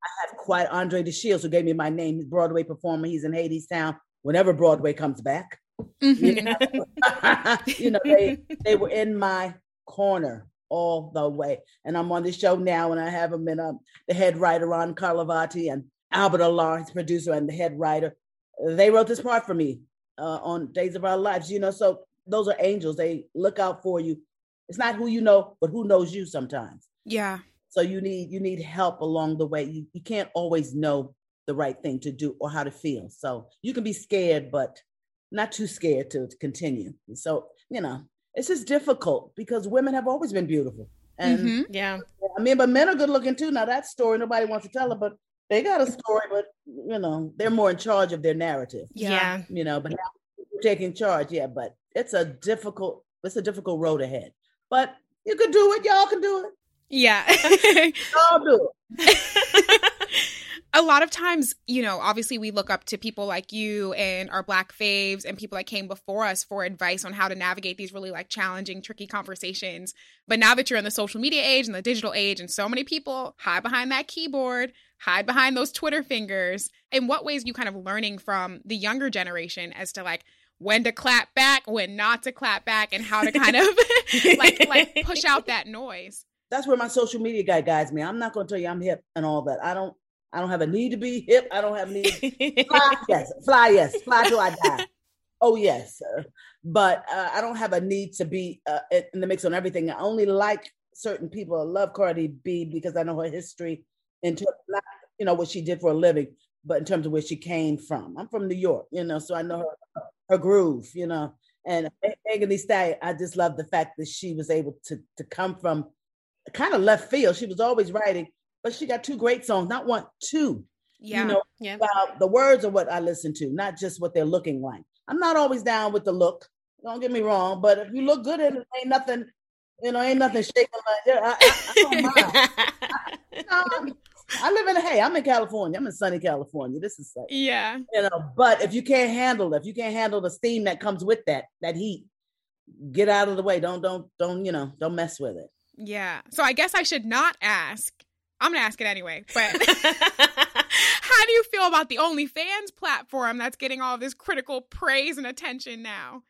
I have quite Andre DeShields, who gave me my name. He's Broadway performer. He's in Hadestown. Whenever Broadway comes back, mm-hmm. you, know? you know, they they were in my corner all the way. And I'm on the show now, and I have him in um, the head writer Ron Carlivati and Albert Alarr, his producer and the head writer. They wrote this part for me uh, on Days of Our Lives. You know, so those are angels. They look out for you. It's not who you know, but who knows you sometimes. Yeah. So you need you need help along the way. You you can't always know the right thing to do or how to feel. So you can be scared, but not too scared to continue. So you know, it's just difficult because women have always been beautiful. And mm-hmm. yeah, I mean, but men are good looking too. Now that story nobody wants to tell it, but they got a story, but you know, they're more in charge of their narrative. Yeah. You know, but taking charge, yeah, but it's a difficult, it's a difficult road ahead. But you can do it, y'all can do it. Yeah. y'all do it. a lot of times, you know, obviously we look up to people like you and our black faves and people that came before us for advice on how to navigate these really like challenging, tricky conversations. But now that you're in the social media age and the digital age, and so many people hide behind that keyboard, hide behind those Twitter fingers, in what ways you kind of learning from the younger generation as to like when to clap back, when not to clap back, and how to kind of like like push out that noise. That's where my social media guy guides me. I'm not going to tell you I'm hip and all that. I don't I don't have a need to be hip. I don't have a need. fly, yes, fly, yes, fly till I die. Oh yes, sir. But uh, I don't have a need to be uh, in the mix on everything. I only like certain people. I love Cardi B because I know her history in terms, not you know what she did for a living, but in terms of where she came from. I'm from New York, you know, so I know her her groove, you know. And Megan Thee Stallion, I just love the fact that she was able to to come from kind of left field. She was always writing but she got two great songs, not one, two. Yeah. You know, yeah. about the words are what I listen to, not just what they're looking like. I'm not always down with the look. Don't get me wrong, but if you look good in it, ain't nothing, you know, ain't nothing shaking like I, I, I. I, I live in hey, I'm in California. I'm in sunny California. This is. Yeah. You know, but if you can't handle it, if you can't handle the steam that comes with that, that heat, get out of the way. Don't don't don't, you know, don't mess with it. Yeah. So I guess I should not ask I'm gonna ask it anyway. But how do you feel about the OnlyFans platform that's getting all this critical praise and attention now?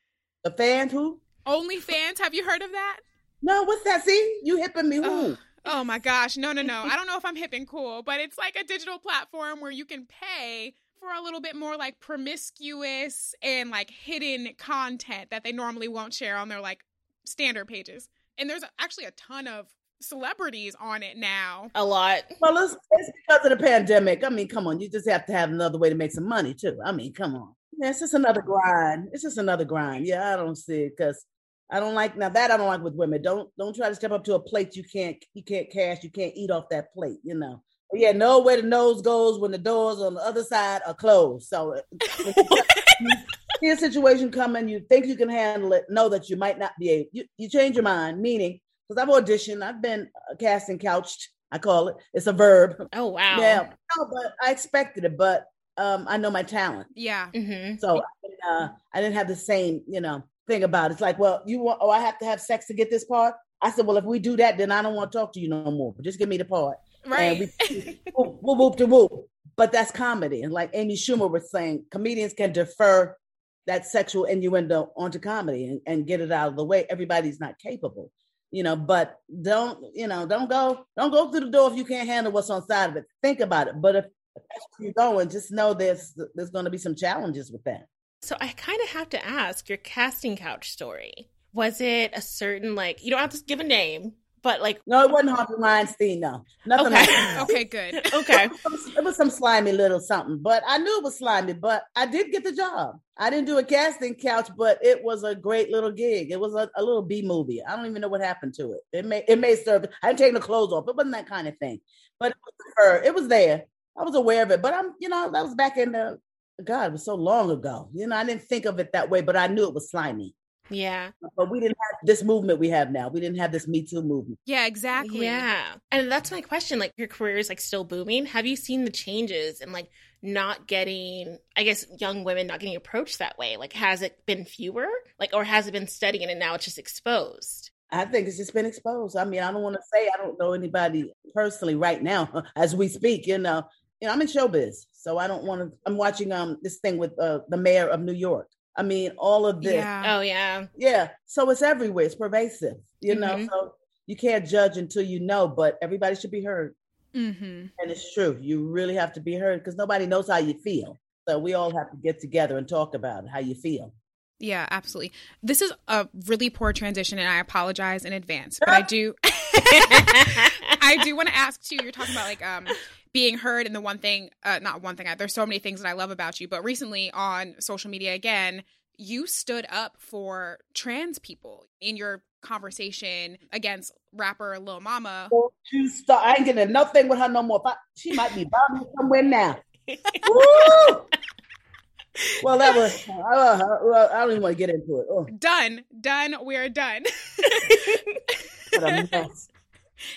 The fans who? OnlyFans. Have you heard of that? No. What's that? See, you hipping me. Who? Oh, oh my gosh. No, no, no. I don't know if I'm hip and cool, but it's like a digital platform where you can pay for a little bit more like promiscuous and like hidden content that they normally won't share on their like standard pages. And there's actually a ton of celebrities on it now. A lot. Well, it's, it's because of the pandemic. I mean, come on, you just have to have another way to make some money too. I mean, come on. Yeah, it's just another grind. It's just another grind. Yeah, I don't see it because I don't like now that I don't like with women. Don't don't try to step up to a plate you can't you can't cash. You can't eat off that plate. You know. But yeah, know where the nose goes when the doors on the other side are closed. So. Uh, see a situation coming, you think you can handle it, know that you might not be able. You, you change your mind, meaning because I've auditioned, I've been cast and couched. I call it. It's a verb. Oh wow. Yeah. No, but I expected it, but um, I know my talent. Yeah. Mm-hmm. So uh, I didn't have the same, you know, thing about it. It's like, well, you want? Oh, I have to have sex to get this part. I said, well, if we do that, then I don't want to talk to you no more. But just give me the part. Right. And we, whoop, whoop, whoop to whoop. But that's comedy. And like Amy Schumer was saying, comedians can defer that sexual innuendo onto comedy and, and get it out of the way. Everybody's not capable you know but don't you know don't go don't go through the door if you can't handle what's on side of it think about it but if you're going, just know there's there's going to be some challenges with that. So I kind of have to ask your casting couch story. Was it a certain like you don't have to give a name, but like no, it wasn't Harvey Weinstein. No, nothing okay. like okay, good. okay, It was, it was some slimy little something, but I knew it was slimy. But I did get the job. I didn't do a casting couch, but it was a great little gig. It was a, a little B movie. I don't even know what happened to it. It may it may serve. I didn't take the clothes off. It wasn't that kind of thing, but it was her. It was there. I was aware of it, but I'm you know that was back in the God. It was so long ago. You know I didn't think of it that way, but I knew it was slimy. Yeah, But we didn't have this movement we have now. We didn't have this Me Too movement. Yeah, exactly. yeah. And that's my question. Like your career is like still booming. Have you seen the changes and like not getting? I guess young women not getting approached that way. Like has it been fewer? Like or has it been steady and now it's just exposed? I think it's just been exposed. I mean, I don't want to say I don't know anybody personally right now as we speak. You know, you know, I'm in showbiz, so I don't want to. I'm watching um this thing with uh, the mayor of New York. I mean, all of this, yeah. Yeah. Oh yeah. Yeah. So it's everywhere. It's pervasive. You know, Mhm. so you can't judge until you know. But everybody should be heard, Mm-hmm. and it's true. You really have to be heard because nobody knows how you feel. So we all have to get together and talk about how you feel. Yeah, absolutely. This is a really poor transition, and I apologize in advance. But I do, I do want to ask too. You're talking about like um being heard, and the one thing, uh, not one thing. There's so many things that I love about you. But recently on social media, again, you stood up for trans people in your conversation against rapper Lil Mama. Start. I ain't getting nothing with her no more. She might be me somewhere now. Well, that was. Uh, well, I don't even want to get into it. Oh, Done, done. We're done. what a mess.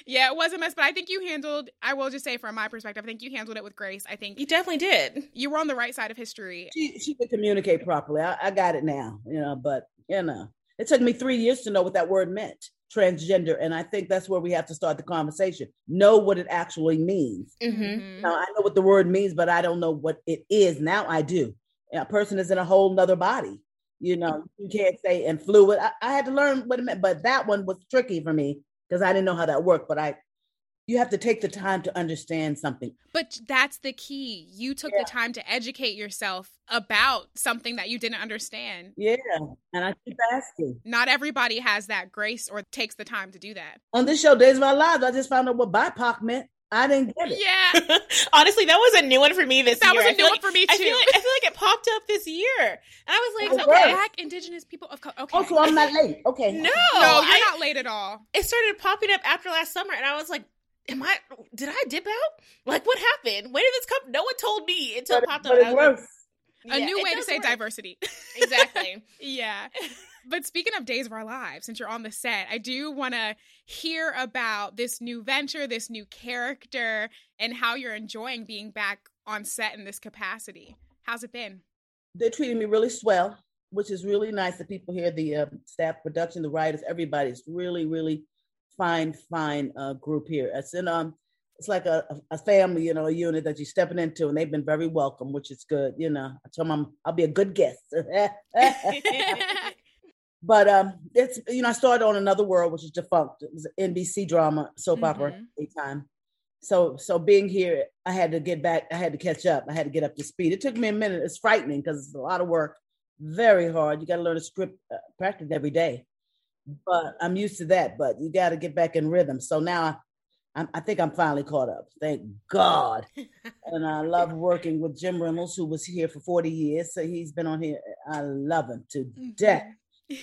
Yeah, it was a mess, but I think you handled. I will just say, from my perspective, I think you handled it with grace. I think You definitely did. you were on the right side of history. She she could communicate properly. I, I got it now, you know. But you know, it took me three years to know what that word meant, transgender, and I think that's where we have to start the conversation. Know what it actually means. Mm-hmm. Mhm. Now I know what the word means, but I don't know what it is. Now I do. A person is in a whole nother body. You know, you can't say and fluid. I, I had to learn what it meant, but that one was tricky for me because I didn't know how that worked. But I, you have to take the time to understand something. But that's the key. You took Yeah. the time to educate yourself about something that you didn't understand. Yeah, and I keep asking. Not everybody has that grace or takes the time to do that. On this show, Days of Our Lives, I just found out what BIPOC meant. I didn't get it. Yeah, Honestly, that was a new one for me this that year. That was a new feel one like- for me I too. feel, like, I feel like it popped up this year, and I was like, Oh, okay. Black, indigenous people of color. Okay. so I'm not late. Okay. no, no, I- you're not late at all. it started popping up after last summer, and I was like, "Am I? Did I dip out? Like, what happened? When did this come? No one told me until But, it popped up. but it was like, works. A yeah, new way to say work. diversity. Exactly. yeah. But speaking of Days of Our Lives, since you're on the set, I do want to hear about this new venture, this new character, and how you're enjoying being back on set in this capacity. How's it been? They're treating me really swell, which is really nice. The people here, the uh, staff, production, the writers, everybody's really, really fine, fine uh, group here. It's in um, it's like a, a family, you know, a unit that you're stepping into, and they've been very welcome, which is good. You know, I told them I'm, I'll be a good guest. but um, it's you know, I started on Another World, which is defunct. It was NBC drama, soap opera, Mhm. daytime. So so being here, I had to get back. I had to catch up. I had to get up to speed. It took me a minute. It's frightening because it's a lot of work, very hard. You got to learn a script uh, practice every day. But I'm used to that. But you got to get back in rhythm. So now I, I'm, I think I'm finally caught up. Thank God. and I love working with Jim Reynolds, who was here for 40 years. So he's been on here. I love him to death.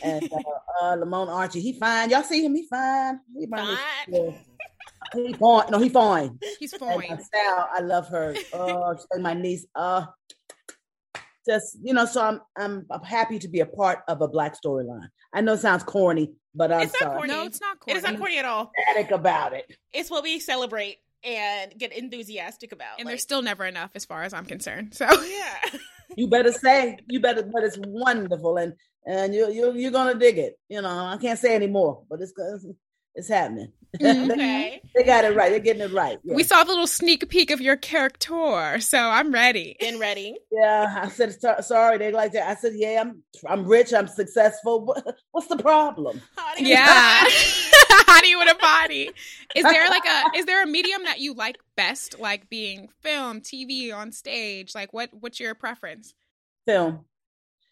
And uh, uh, Lamon Archey, he fine. Y'all see him? He fine. He fine. Fine. He fine. No, he fine. He's And fine. uh, Sal, I love her. Oh, she's like my niece. Uh, just you know, so I'm I'm I'm happy to be a part of a black storyline. I know it sounds corny, but I'm It's not sorry. corny. No, it's not It corny. It is not corny at all. Ecstatic about it. It's what we celebrate and get enthusiastic about. And like- there's still never enough as far as I'm concerned. So yeah. You better say. You better, but it's wonderful, and and you you you're gonna dig it. You know, I can't say anymore, but it's it's, it's happening. Mm-hmm. Okay. they got it right. They're getting it right. Yeah. we saw the little sneak peek of your character. So I'm ready. Been ready. Yeah, I said sorry. They like that. I said, yeah, I'm I'm rich. I'm successful. What's the problem? Yeah. honey. hottie with a body. Is there like a is there a medium that you like best, like being film, TV, on stage? Like what what's your preference? Film.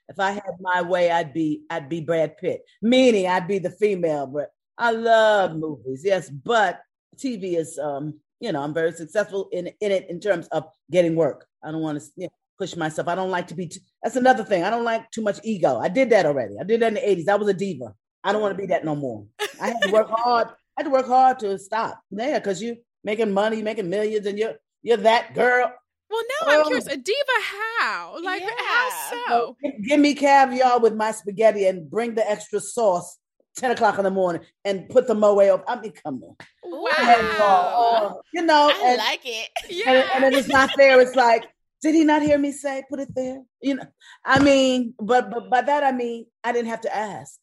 If I had my way, I'd be I'd be Brad Pitt. Meaning I'd be the female, but I love movies, yes, but TV is um, you know, I'm very successful in in it in terms of getting work. I don't want to you know, push myself. I don't like to be. T- that's another thing. I don't like too much ego. I did that already. I did that in the '80s. I was a diva. I don't want to be that no more. I had to work hard. I had to work hard to stop. Yeah, because you making money, making millions, and you're you're that girl. Well, now I'm curious, a diva how? Like Yeah. how so? Give, give me caviar with my spaghetti and bring the extra sauce. 10 o'clock in the morning and put the moe up. I mean, come on. Wow. You know, I and, like it. Yeah. and, and if it's not there, it's like, did he not hear me say, put it there? You know, I mean, but, but by that, I mean, I didn't have to ask.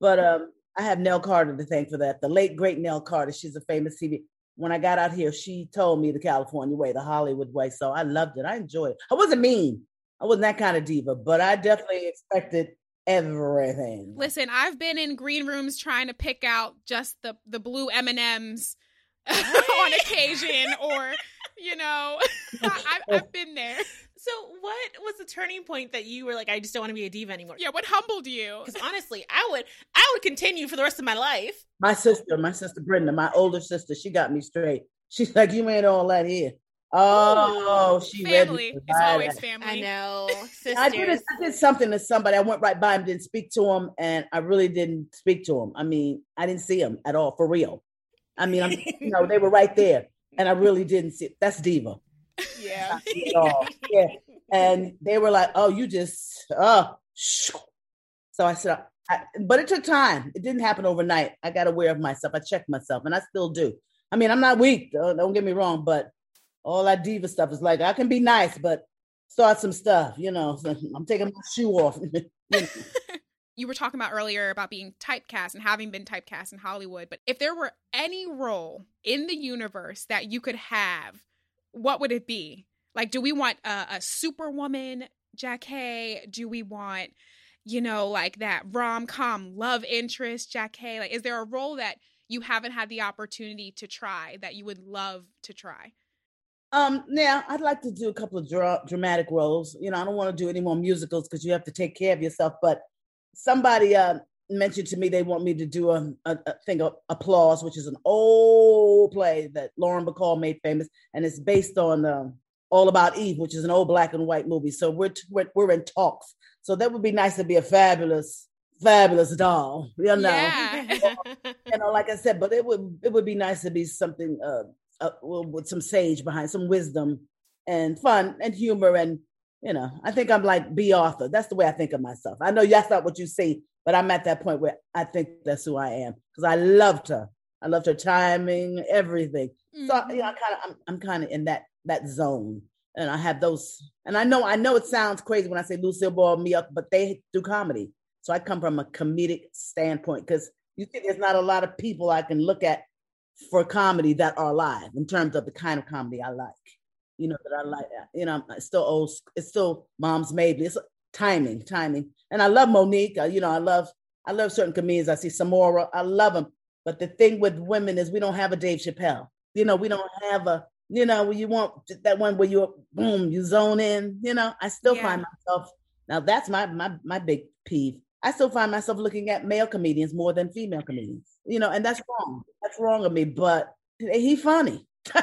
But um, I have Nell Carter to thank for that. The late, great Nell Carter. She's a famous TV. When I got out here, she told me the California way, the Hollywood way. So I loved it. I enjoyed it. I wasn't mean. I wasn't that kind of diva, but I definitely expected everything. Listen, I've been in green rooms trying to pick out just the the blue M and M's on occasion, or you know, I, I've been there. So, what was the turning point that you were like, I just don't want to be a diva anymore? Yeah, what humbled you? Because honestly, I would, I would continue for the rest of my life. My sister, my sister Brenda, my older sister, she got me straight. She's like, you ain't all that here. Oh, she family. It's always that. family. I know. I did, I did something to somebody. I went right by him, didn't speak to him, and I really didn't speak to him. I mean, I didn't see him at all, for real. I mean, I'm, you know, they were right there, and I really didn't see. That's diva. Yeah. Yeah. And they were like, "Oh, you just oh." So I said, I, but it took time. It didn't happen overnight. I got aware of myself. I checked myself, and I still do. I mean, I'm not weak. Don't, don't get me wrong, but all that diva stuff is like I can be nice, but start some stuff. You know, so I'm taking my shoe off. You were talking about earlier about being typecast and having been typecast in Hollywood, but if there were any role in the universe that you could have, what would it be? Like, do we want a, a superwoman, Jackée? Do we want, you know, like that rom com love interest, Jackée? Like, is there a role that you haven't had the opportunity to try that you would love to try? Um, now I'd like to do a couple of dra- dramatic roles. You know, I don't want to do any more musicals because you have to take care of yourself. But somebody uh, mentioned to me they want me to do a, a, a thing of applause, which is an old play that Lauren Bacall made famous, and it's based on um, All About Eve, which is an old black and white movie. So we're t- we're, we're in talks. So that would be nice to be a fabulous, fabulous doll. You know, Yeah. you know, like I said, but it would it would be nice to be something uh, uh with some sage behind, some wisdom and fun and humor, and you know, I think I'm like Bea Arthur. That's the way I think of myself. I know that's not what you see, but I'm at that point where I think that's who I am because I loved her. I loved her timing, everything. So Mhm. you know, I kind of I'm, I'm kind of in that that zone, and I have those. And I know I know it sounds crazy when I say Lucille Ball, me up, but they do comedy, so I come from a comedic standpoint because you see, there's not a lot of people I can look at for comedy that are alive in terms of the kind of comedy I like. You know that I like. that. You know, it's still old. It's still Mom's Maybe. It's timing, timing, and I love Mo'Nique. uh, You know, I love I love certain comedians. I see Samora. I love them. But the thing with women is we don't have a Dave Chappelle. You know, we don't have a, you know, you want that one where you boom, you zone in, you know. I still Yeah. find myself now that's my my my big peeve. I still find myself looking at male comedians more than female comedians. You know, and that's wrong. That's wrong of me, but he funny.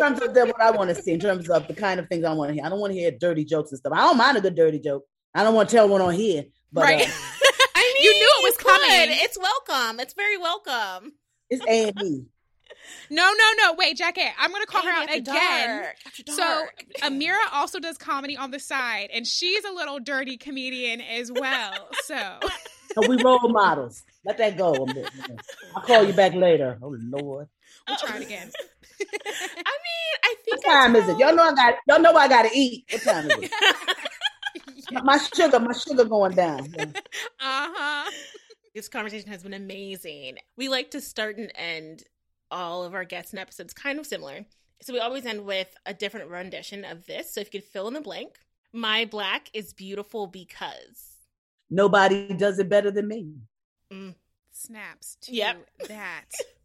in terms of the, what I want to see, in terms of the kind of things I want to hear. I don't want to hear dirty jokes and stuff. I don't mind a good dirty joke. I don't want to tell one on here. But right. uh, I mean, You knew it was coming. It's welcome. It's very welcome. it's A and E. no, no, no. Wait, Jackie, I'm going to call her out again. dark. After So dark. Amira also does comedy on the side, and she's a little dirty comedian as well. So So we role models. Let that go. a bit. I'll call you back later. Oh Lord. we'll try it again. I mean, I think What time I is it? Y'all know I got y'all know I gotta eat. What time is it? Yeah. My sugar, my sugar going down. Yeah. Uh-huh. This conversation has been amazing. We like to start and end all of our guests and episodes kind of similar. So we always end with a different rendition of this. So if you could fill in the blank, my black is beautiful because. Nobody does it better than me. Mm, snaps to Yep. that.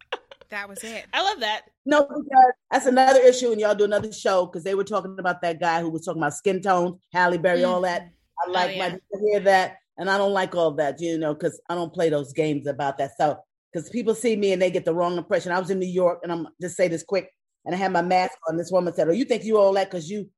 that was it. I love that. No, because that's another issue, and y'all do another show because they were talking about that guy who was talking about skin tones, Halle Berry, all that. I like yeah. my to hear that, and I don't like all that, you know, because I don't play those games about that. So, because people see me and they get the wrong impression. I was in New York, and I'm just say this quick, and I had my mask on. This woman said, "Oh, you think you all that because you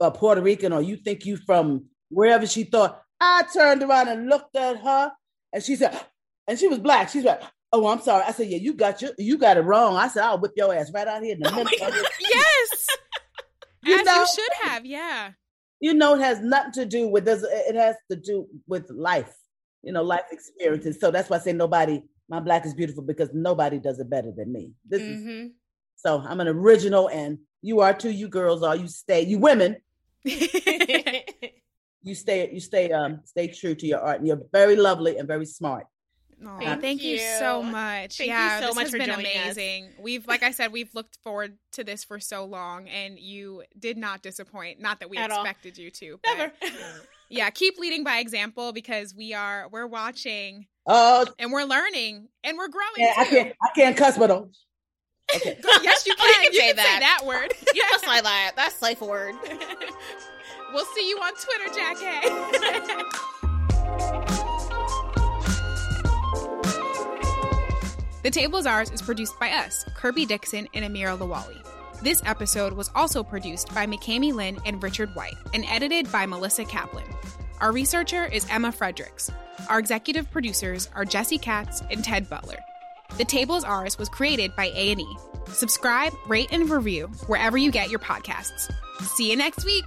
uh, Puerto Rican, or you think you from wherever?" She thought. I turned around and looked at her, and she said, and she was black. She's like, "Oh, I'm sorry." I said, "Yeah, you got your, you got it wrong." I said, "I'll whip your ass right out here in the middle." of it." Yes. You As know- you should have. Yeah. you know, it has nothing to do with this. It has to do with life, you know, life experiences. So that's why I say nobody, my black is beautiful because nobody does it better than me. This is hmm so I'm an original, and you are too. You girls are. You stay. You women. You stay. You stay. Um, stay true to your art, and you're very lovely and very smart. Aw, Thank thank, you. so much. Thank you yeah, so this much has for been joining us. amazing. We've, like I said, we've looked forward to this for so long, and you did not disappoint. Not that we At all. expected you to. But Never. yeah, keep leading by example because we are we're watching Oh, and we're learning and we're growing yeah, I can't. I can't cuss, but don't. Okay. Yes, you Oh, can. you can say say that. that word. you must like that. That's safe word. we'll see you on Twitter, Jackie. The Table is Ours is produced by us, Kirby Dixon and Amira Lawali. This episode was also produced by McKamey Lynn and Richard White and edited by Melissa Kaplan. Our researcher is Emma Fredericks. Our executive producers are Jesse Katz and Ted Butler. The Table is Ours was created by A&E. Subscribe, rate, and review wherever you get your podcasts. See you next week.